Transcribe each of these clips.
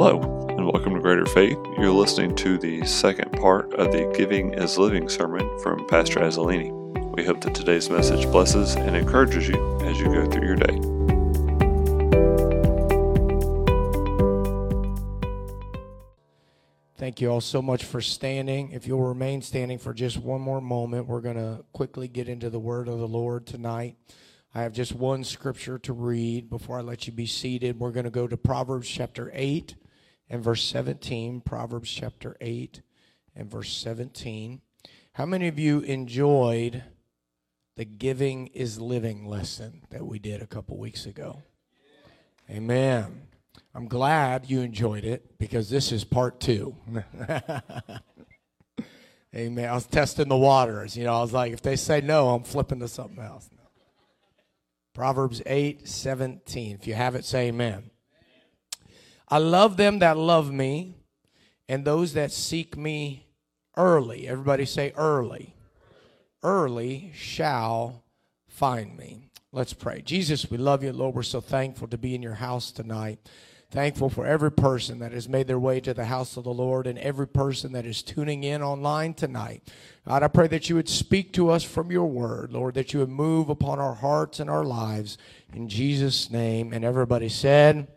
Hello, and welcome to Greater Faith. You're listening to the second part of the Giving is Living sermon from Pastor Azzolini. We hope that today's message blesses and encourages you as you go through your day. Thank you all so much for standing. If you'll remain standing for just one more moment, we're going to quickly get into the word of the Lord tonight. I have just one scripture to read before I let you be seated. We're going to go to Proverbs chapter 8 and verse 17. Proverbs chapter 8 and verse 17. How many of you enjoyed the giving is living lesson that we did a couple weeks ago? Amen. I'm glad you enjoyed it because this is part two. Amen. I was testing the waters. You know, I was like, if they say no, I'm flipping to something else. Proverbs 8 17. If you have it, say amen. I love them that love me and those that seek me early. Everybody say early. Early shall find me. Let's pray. Jesus, we love you, Lord. We're so thankful to be in your house tonight. Thankful for every person that has made their way to the house of the Lord and every person that is tuning in online tonight. God, I pray that you would speak to us from your word, Lord, that you would move upon our hearts and our lives. In Jesus' name. And everybody said,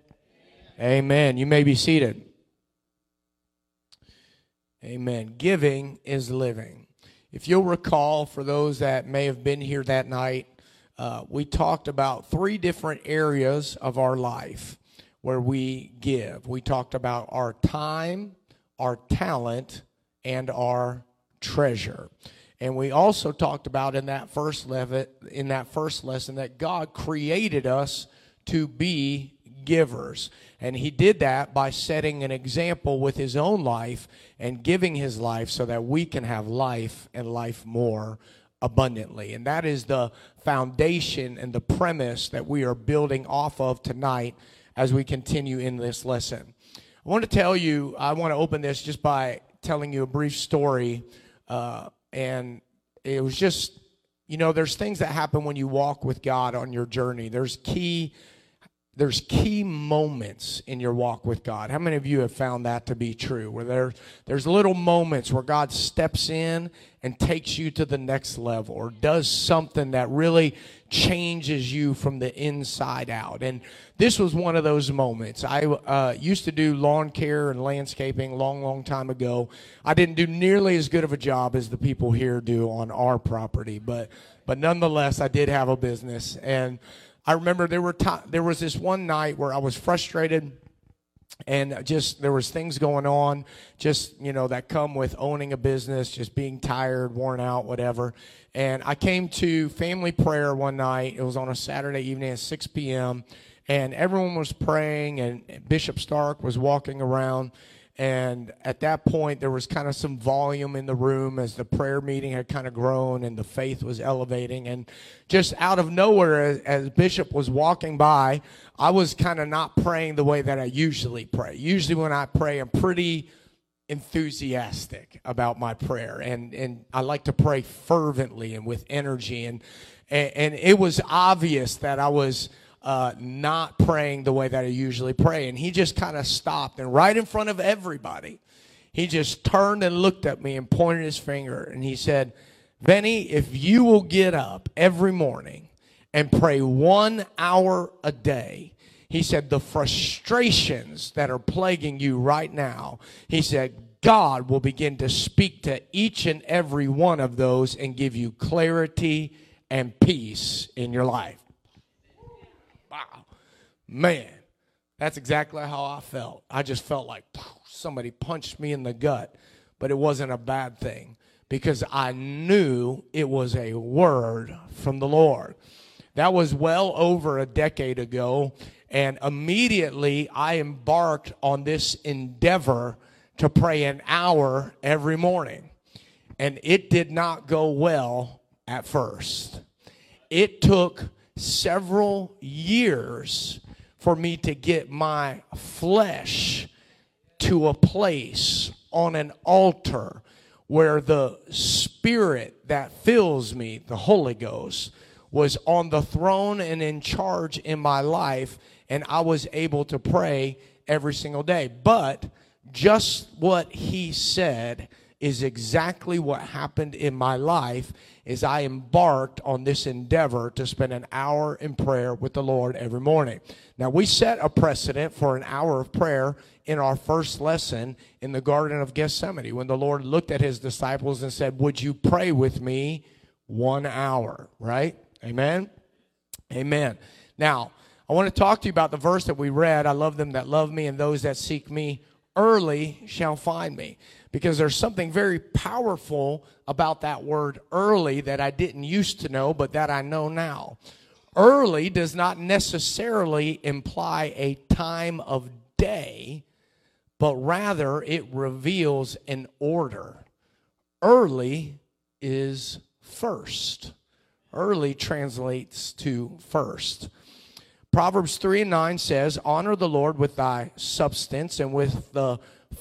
Amen. You may be seated. Amen. Giving is living. If you'll recall, for those that may have been here that night, uh, we talked about three different areas of our life where we give. We talked about our time, our talent, and our treasure. And we also talked about in that first level, in that first lesson that God created us to be givers. And he did that by setting an example with his own life and giving his life so that we can have life and life more abundantly. And that is the foundation and the premise that we are building off of tonight as we continue in this lesson. I want to tell you, I want to open this just by telling you a brief story. Uh, and it was just, you know, there's things that happen when you walk with God on your journey. There's key there's key moments in your walk with God. How many of you have found that to be true? Where there, there's little moments where God steps in and takes you to the next level or does something that really changes you from the inside out. And this was one of those moments. I uh, used to do lawn care and landscaping long, long time ago. I didn't do nearly as good of a job as the people here do on our property, but but nonetheless, I did have a business and I remember there were t- there was this one night where I was frustrated and just there was things going on just you know that come with owning a business just being tired worn out whatever. And i came to family prayer one night. It was on a saturday evening at 6 p.m and everyone was praying and bishop stark was walking around and at that point, there was kind of some volume in the room as the prayer meeting had kind of grown and the faith was elevating. And just out of nowhere, as, as Bishop was walking by, I was kind of not praying the way that I usually pray. Usually, when I pray, I'm pretty enthusiastic about my prayer and and I like to pray fervently and with energy and and, and it was obvious that I was uh, not praying the way that I usually pray. And he just kind of stopped and right in front of everybody, he just turned and looked at me and pointed his finger and he said, Benny, if you will get up every morning and pray one hour a day, he said, the frustrations that are plaguing you right now, he said, God will begin to speak to each and every one of those and give you clarity and peace in your life. Man, that's exactly how I felt. I just felt like somebody punched me in the gut, but it wasn't a bad thing because I knew it was a word from the Lord. That was well over a decade ago, and immediately I embarked on this endeavor to pray an hour every morning. And it did not go well at first. It took several years for me to get my flesh to a place on an altar where the spirit that fills me, the Holy Ghost, was on the throne and in charge in my life, and I was able to pray every single day. But just what he said is exactly what happened in my life as I embarked on this endeavor to spend an hour in prayer with the Lord every morning. Now, we set a precedent for an hour of prayer in our first lesson in the Garden of Gethsemane when the Lord looked at his disciples and said, Would you pray with me one hour? Right? Amen? Amen. Now, I want to talk to you about the verse that we read. I love them that love me, and those that seek me early shall find me because there's something very powerful about that word early that I didn't used to know, but that I know now. Early does not necessarily imply a time of day, but rather it reveals an order. Early is first. Early translates to first. Proverbs 3 and 9 says, Honor the Lord with thy substance and with the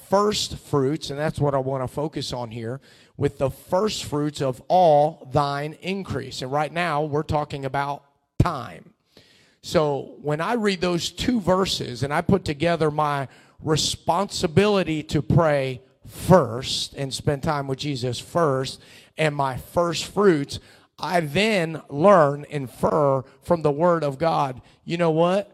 first fruits, and that's what I want to focus on here, with the first fruits of all thine increase. And right now, we're talking about time. So when I read those two verses and I put together my responsibility to pray first and spend time with Jesus first and my first fruits, I then learn, infer from the Word of God, you know what?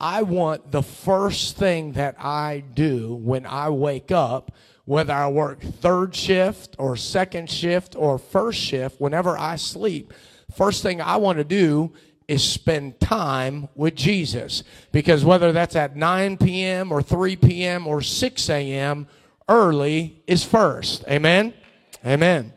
I want the first thing that I do when I wake up, whether I work third shift or second shift or first shift, whenever I sleep, first thing I want to do is spend time with Jesus. Because whether that's at 9 p.m. or 3 p.m. or 6 a.m., early is first. Amen? Amen.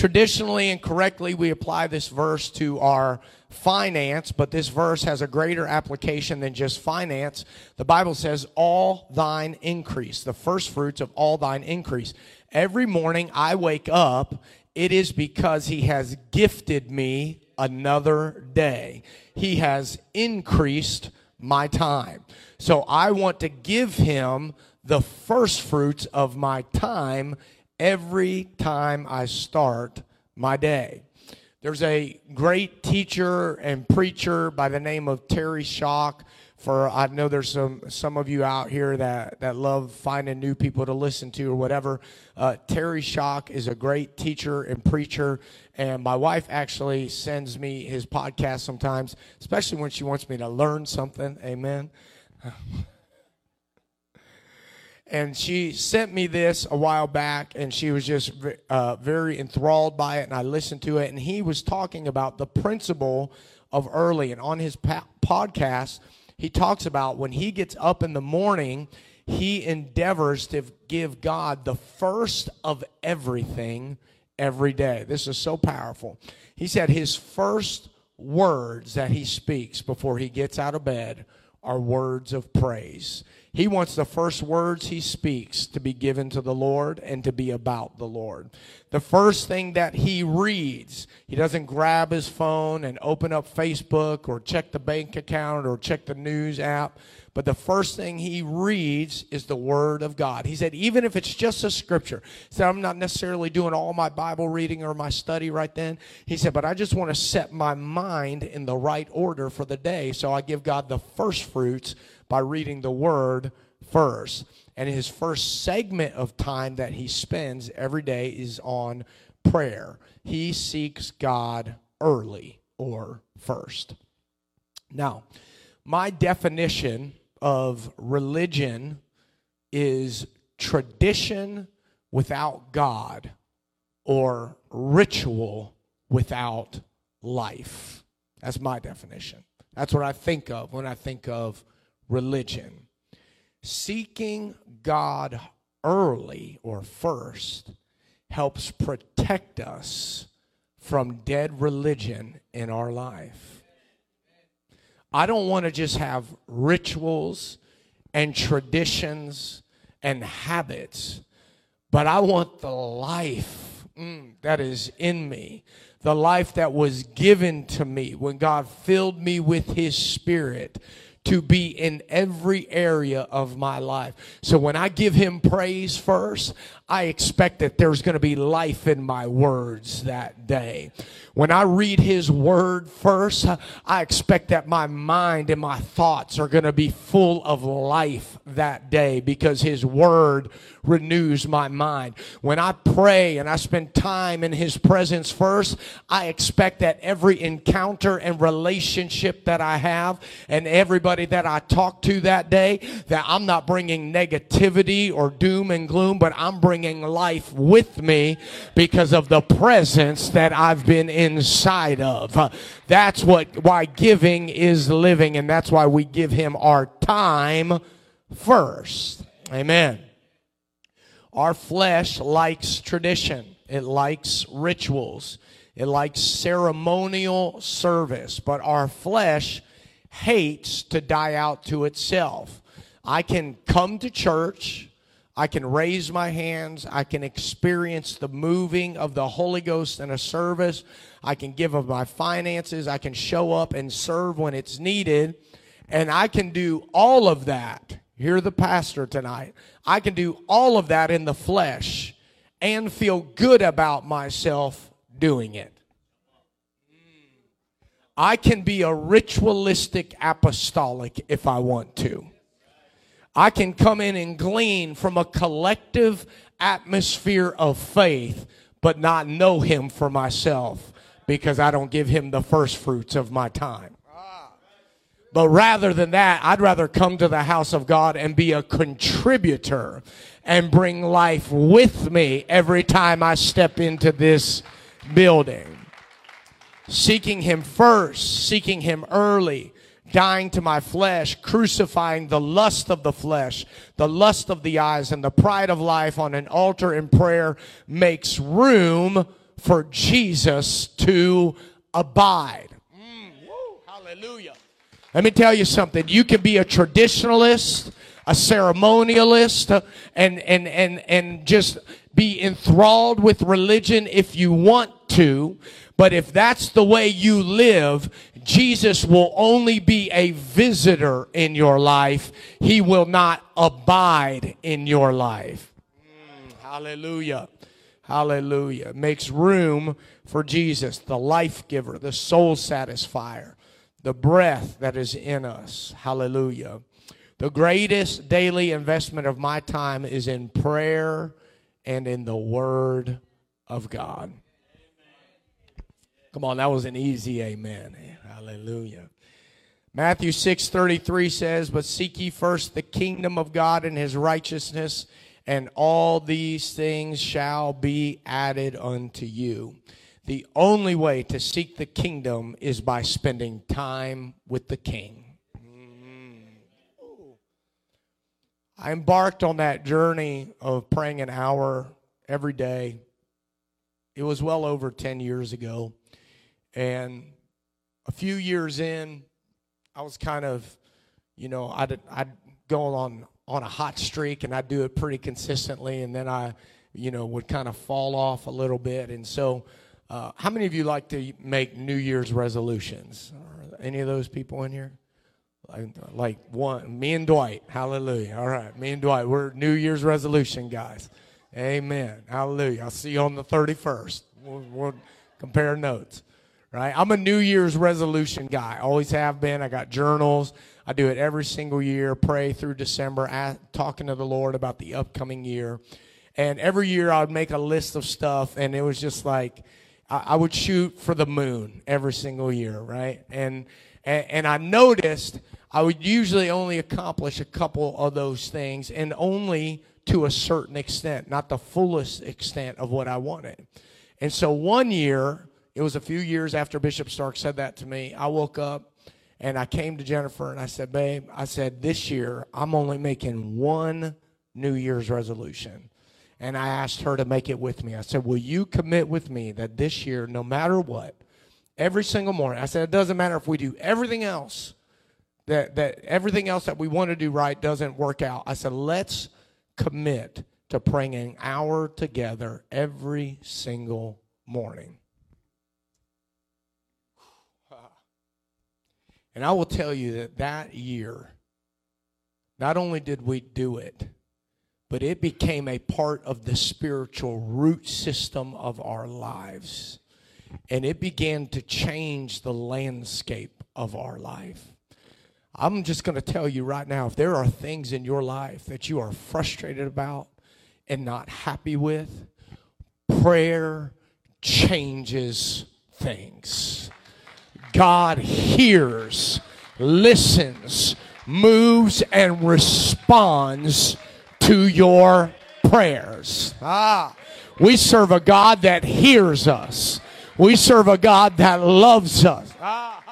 Traditionally and correctly, we apply this verse to our finance, but this verse has a greater application than just finance. The Bible says, All thine increase, the first fruits of all thine increase. Every morning I wake up, it is because He has gifted me another day. He has increased my time. So I want to give Him the first fruits of my time every time I start my day. There's a great teacher and preacher by the name of Terry Shock. For I know there's some some of you out here that that love finding new people to listen to or whatever. Uh, Terry Shock is a great teacher and preacher, and my wife actually sends me his podcast sometimes, especially when she wants me to learn something. Amen. and she sent me this a while back and she was just uh, very enthralled by it and i listened to it and he was talking about the principle of early. And on his podcast he talks about when he gets up in the morning he endeavors to give god the first of everything every day. This is so powerful. He said his first words that he speaks before he gets out of bed are words of praise he wants the first words he speaks to be given to the Lord and to be about the Lord. The first thing that he reads, he doesn't grab his phone and open up Facebook or check the bank account or check the news app. But the first thing he reads is the Word of God. He said, even if it's just a scripture, he said, I'm not necessarily doing all my Bible reading or my study right then. He said, but I just want to set my mind in the right order for the day. So I give God the first fruits by reading the Word first. And his first segment of time that he spends every day is on prayer. He seeks God early or first. Now, my definition of religion is tradition without God or ritual without life. That's my definition. That's what I think of when I think of religion. Seeking God early or first helps protect us from dead religion in our life. I don't want to just have rituals and traditions and habits, but I want the life mm, that is in me, the life that was given to me when God filled me with His Spirit to be in every area of my life. So when I give him praise first, I expect that there's going to be life in my words that day. When I read his word first, I expect that my mind and my thoughts are going to be full of life that day because his word renews my mind. When I pray and I spend time in his presence first, I expect that every encounter and relationship that I have and everybody that I talk to that day, that I'm not bringing negativity or doom and gloom, but I'm bringing life with me because of the presence that I've been inside of. That's what why giving is living and that's why we give him our time first. Amen. Our flesh likes tradition. It likes rituals. It likes ceremonial service, but our flesh hates to die out to itself. I can come to church, I can raise my hands, I can experience the moving of the Holy Ghost in a service, I can give of my finances, I can show up and serve when it's needed, and I can do all of that. Hear the pastor tonight. I can do all of that in the flesh and feel good about myself doing it. I can be a ritualistic apostolic if I want to. I can come in and glean from a collective atmosphere of faith, but not know Him for myself because I don't give Him the first fruits of my time. But rather than that, I'd rather come to the house of God and be a contributor and bring life with me every time I step into this building seeking Him first, seeking Him early, dying to my flesh, crucifying the lust of the flesh, the lust of the eyes, and the pride of life on an altar in prayer makes room for Jesus to abide. Mm, hallelujah. Let me tell you something. You can be a traditionalist, a ceremonialist, and, and, and, and just be enthralled with religion if you want to. But if that's the way you live, Jesus will only be a visitor in your life. He will not abide in your life. Mm, hallelujah. Hallelujah. Makes room for Jesus, the life giver, the soul satisfier, the breath that is in us. Hallelujah. The greatest daily investment of my time is in prayer and in the Word of God. Come on, that was an easy amen. Hallelujah. Matthew 6:33 says, "But seek ye first the kingdom of God and his righteousness, and all these things shall be added unto you." The only way to seek the kingdom is by spending time with the king. I embarked on that journey of praying an hour every day. It was well over 10 years ago. And a few years in, I was kind of, you know, I'd, I'd go on, on a hot streak and I'd do it pretty consistently. And then I, you know, would kind of fall off a little bit. And so, uh, how many of you like to make New Year's resolutions? Are any of those people in here? Like, one, me and Dwight. Hallelujah. All right, me and Dwight. We're New Year's resolution guys. Amen. Hallelujah. I'll see you on the 31st. We'll, we'll compare notes right? I'm a New Year's resolution guy. Always have been. I got journals. I do it every single year. Pray through December, at, talking to the Lord about the upcoming year. And every year I would make a list of stuff, and it was just like I, I would shoot for the moon every single year, right? And, and and I noticed I would usually only accomplish a couple of those things, and only to a certain extent, not the fullest extent of what I wanted. And so one year it was a few years after Bishop Stark said that to me. I woke up and I came to Jennifer and I said, Babe, I said, this year I'm only making one New Year's resolution. And I asked her to make it with me. I said, Will you commit with me that this year, no matter what, every single morning, I said, It doesn't matter if we do everything else, that, that everything else that we want to do right doesn't work out. I said, Let's commit to praying an hour together every single morning. And I will tell you that that year, not only did we do it, but it became a part of the spiritual root system of our lives. And it began to change the landscape of our life. I'm just going to tell you right now if there are things in your life that you are frustrated about and not happy with, prayer changes things. God hears, listens, moves, and responds to your prayers. Ah, we serve a God that hears us. We serve a God that loves us. Ah,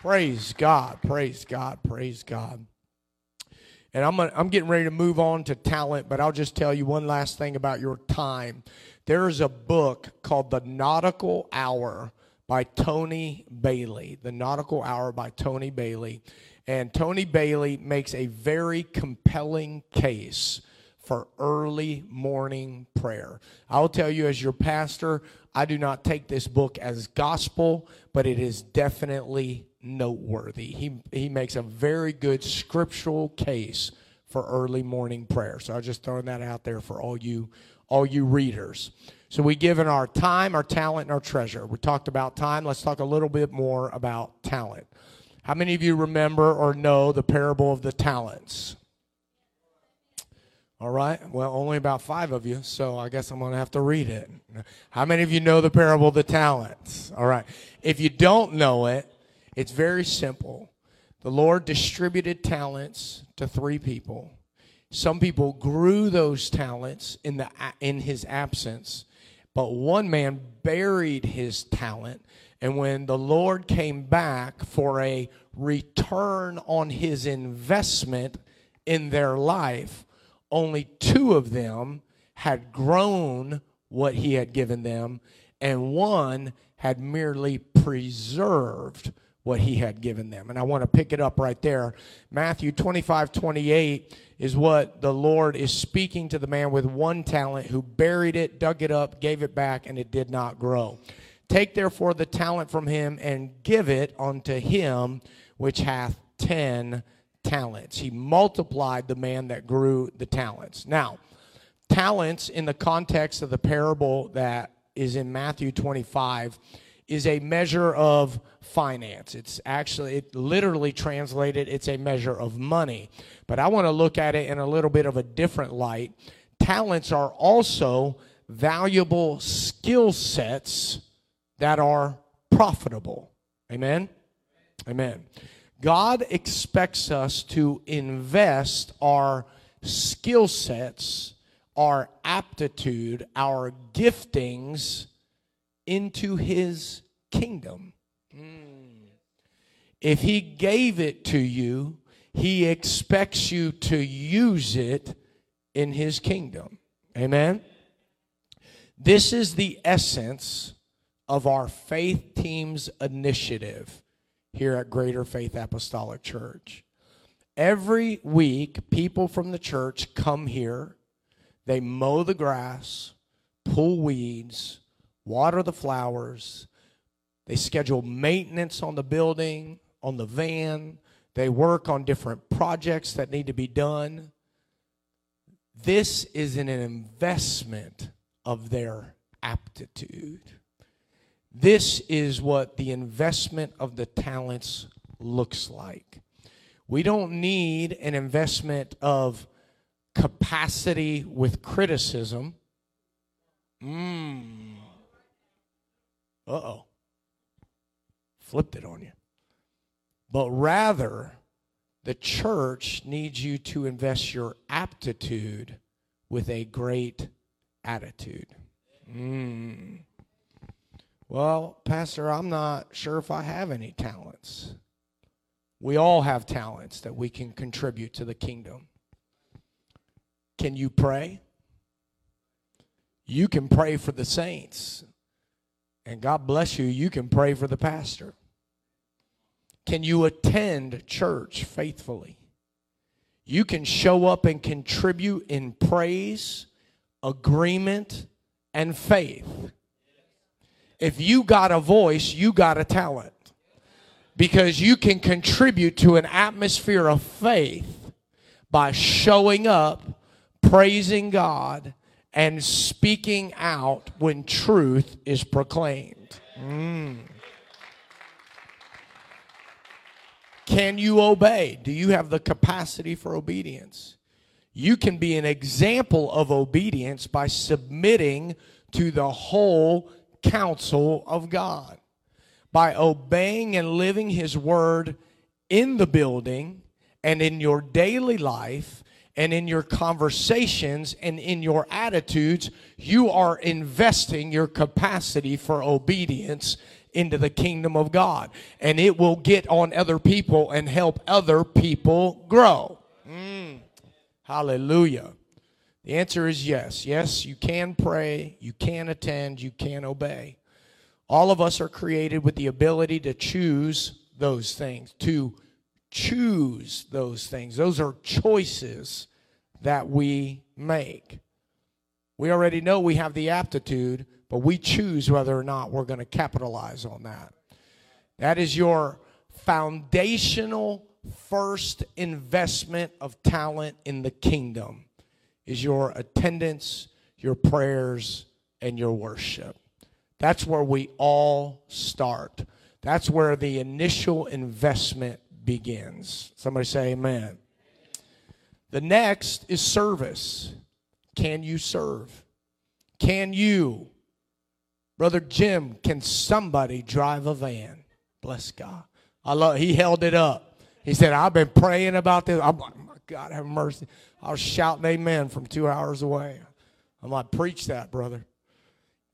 praise God, praise God, praise God. And I'm, gonna, I'm getting ready to move on to talent, but I'll just tell you one last thing about your time. There is a book called The Nautical Hour by Tony Bailey. The Nautical Hour by Tony Bailey. And Tony Bailey makes a very compelling case for early morning prayer. I'll tell you, as your pastor, I do not take this book as gospel, but it is definitely noteworthy. He, he makes a very good scriptural case for early morning prayer. So I'm just throwing that out there for all you all you readers. So we given our time, our talent, and our treasure. We talked about time. Let's talk a little bit more about talent. How many of you remember or know the parable of the talents? All right. Well, only about five of you, so I guess I'm going to have to read it. How many of you know the parable of the talents? All right. If you don't know it, it's very simple. The Lord distributed talents to three people. Some people grew those talents in, the, in his absence, but one man buried his talent. And when the Lord came back for a return on his investment in their life, only two of them had grown what he had given them, and one had merely preserved what he had given them. And I want to pick it up right there. Matthew 25, 28 is what the Lord is speaking to the man with one talent who buried it, dug it up, gave it back, and it did not grow. Take therefore the talent from him and give it unto him which hath ten talents. He multiplied the man that grew the talents. Now, talents in the context of the parable that is in Matthew 25 is a measure of finance. It's actually, it literally translated, it's a measure of money. But I want to look at it in a little bit of a different light. Talents are also valuable skill sets that are profitable. Amen? Amen. God expects us to invest our skill sets, our aptitude, our giftings into his kingdom. Hmm. If he gave it to you, he expects you to use it in his kingdom. Amen. This is the essence of our faith team's initiative here at Greater Faith Apostolic Church. Every week, people from the church come here, they mow the grass, pull weeds, water the flowers. They schedule maintenance on the building, on the van. They work on different projects that need to be done. This is an investment of their aptitude. This is what the investment of the talents looks like. We don't need an investment of capacity with criticism. Mmm. Uh oh. Flipped it on you. But rather, the church needs you to invest your aptitude with a great attitude. Mm. Well, Pastor, I'm not sure if I have any talents. We all have talents that we can contribute to the kingdom. Can you pray? You can pray for the saints. And God bless you, you can pray for the pastor. Can you attend church faithfully? You can show up and contribute in praise, agreement, and faith. If you got a voice, you got a talent. Because you can contribute to an atmosphere of faith by showing up, praising God, and speaking out when truth is proclaimed. Mm. Can you obey? Do you have the capacity for obedience? You can be an example of obedience by submitting to the whole counsel of God. By obeying and living His word in the building and in your daily life and in your conversations and in your attitudes, you are investing your capacity for obedience into the kingdom of God. And it will get on other people and help other people grow. Mm. Hallelujah. The answer is yes. Yes, you can pray, you can attend, you can obey. All of us are created with the ability to choose those things, to choose those things. Those are choices that we make. We already know we have the aptitude, but we choose whether or not we're going to capitalize on that. That is your foundational first investment of talent in the kingdom is your attendance, your prayers, and your worship. That's where we all start. That's where the initial investment begins. Somebody say amen. The next is service. Can you serve? Can you Brother Jim, can somebody drive a van? Bless God. I love he held it up. He said, I've been praying about this. I'm like, my God, have mercy. I was shouting amen from two hours away. I'm like, preach that, brother.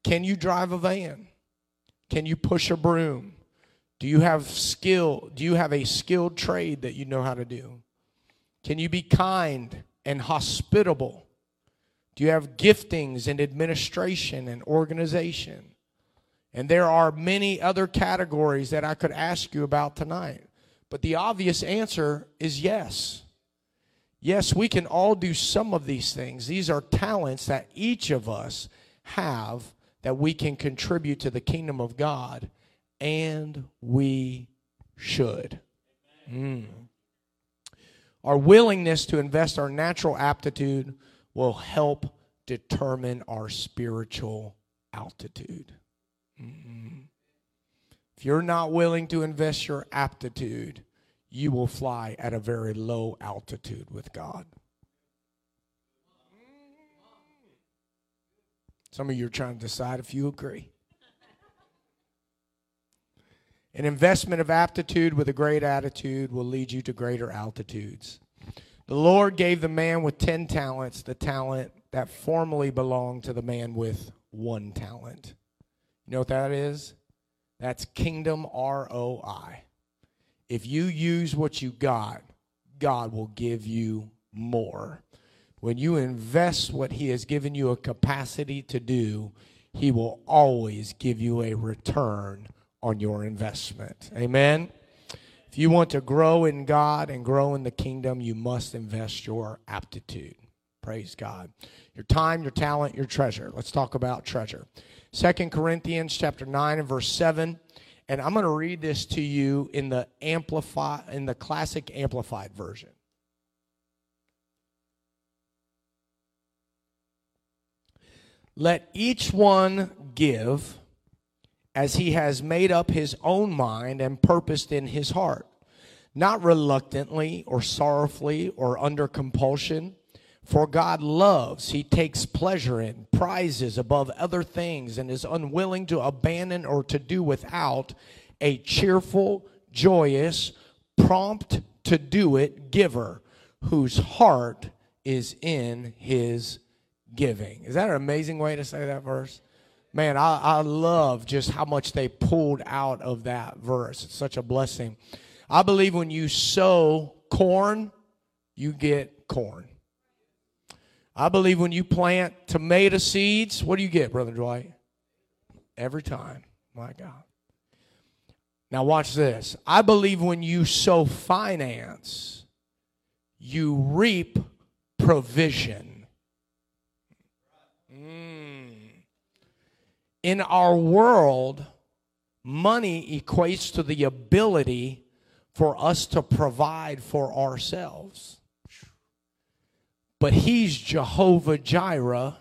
Can you drive a van? Can you push a broom? Do you have skill? Do you have a skilled trade that you know how to do? Can you be kind and hospitable? Do you have giftings in administration and organization? And there are many other categories that I could ask you about tonight. But the obvious answer is yes. Yes, we can all do some of these things. These are talents that each of us have that we can contribute to the kingdom of God, and we should. Mm. Our willingness to invest our natural aptitude will help determine our spiritual altitude. Mm-hmm. If you're not willing to invest your aptitude, you will fly at a very low altitude with God. Some of you are trying to decide if you agree. An investment of aptitude with a great attitude will lead you to greater altitudes. The Lord gave the man with 10 talents the talent that formerly belonged to the man with one talent. You know what that is? That's kingdom ROI. If you use what you got, God will give you more. When you invest what He has given you a capacity to do, He will always give you a return on your investment. Amen. If you want to grow in God and grow in the kingdom, you must invest your aptitude. Praise God. Your time, your talent, your treasure. Let's talk about treasure. Second Corinthians chapter 9 and verse 7. And I'm going to read this to you in the amplify in the classic amplified version. Let each one give as he has made up his own mind and purposed in his heart, not reluctantly or sorrowfully or under compulsion for God loves, He takes pleasure in, prizes above other things, and is unwilling to abandon or to do without a cheerful, joyous, prompt to do it giver whose heart is in his giving. Is that an amazing way to say that verse? Man, I, I love just how much they pulled out of that verse. It's such a blessing. I believe when you sow corn, you get corn. I believe when you plant tomato seeds, what do you get, Brother Dwight? Every time. My God. Now, watch this. I believe when you sow finance, you reap provision. Mm. In our world, money equates to the ability for us to provide for ourselves. But he's Jehovah Jireh,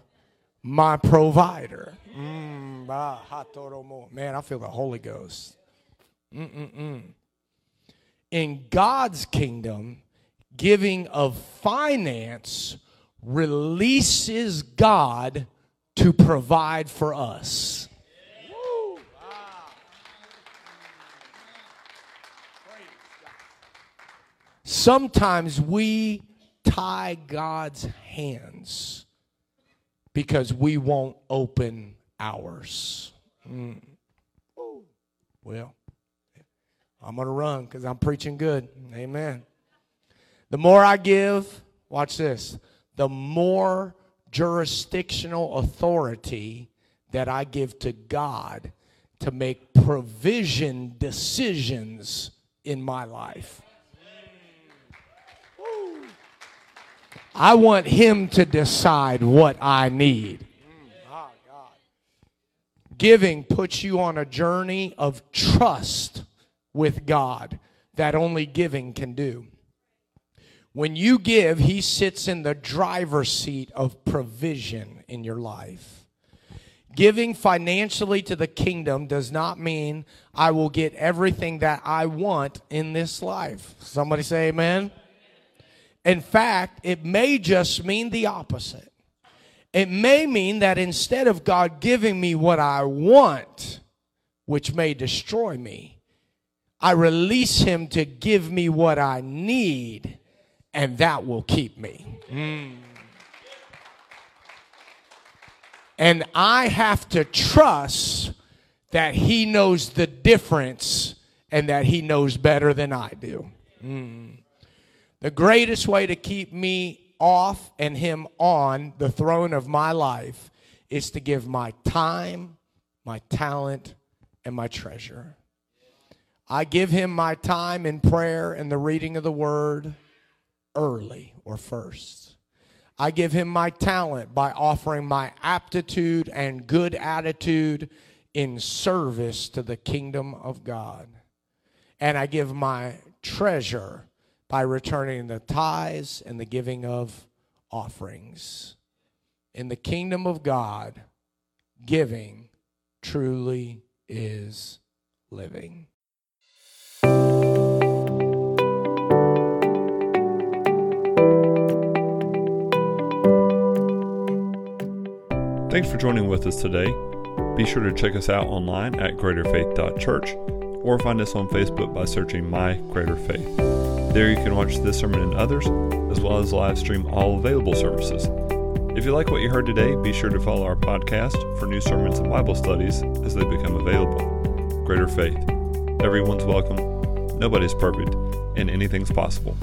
my provider. Mm, Man, I feel the Holy Ghost. Mm-mm-mm. In God's kingdom, giving of finance releases God to provide for us. Sometimes we tie God's hands because we won't open ours. Mm. Well, I'm going to run because I'm preaching good. Amen. The more I give, watch this, the more jurisdictional authority that I give to God to make provision decisions in my life. I want Him to decide what I need. Giving puts you on a journey of trust with God that only giving can do. When you give, He sits in the driver's seat of provision in your life. Giving financially to the kingdom does not mean I will get everything that I want in this life. Somebody say amen. In fact, it may just mean the opposite. It may mean that instead of God giving me what I want, which may destroy me, I release Him to give me what I need, and that will keep me. Mm. And I have to trust that He knows the difference and that He knows better than I do. Mm. The greatest way to keep me off and him on the throne of my life is to give my time, my talent, and my treasure. I give him my time in prayer and the reading of the word early or first. I give him my talent by offering my aptitude and good attitude in service to the kingdom of God. And I give my treasure by returning the tithes and the giving of offerings. In the kingdom of God, giving truly is living. Thanks for joining with us today. Be sure to check us out online at greaterfaith.church or find us on Facebook by searching My Greater Faith. There you can watch this sermon and others, as well as live stream all available services. If you like what you heard today, be sure to follow our podcast for new sermons and Bible studies as they become available. Greater Faith. Everyone's welcome, nobody's perfect, and anything's possible.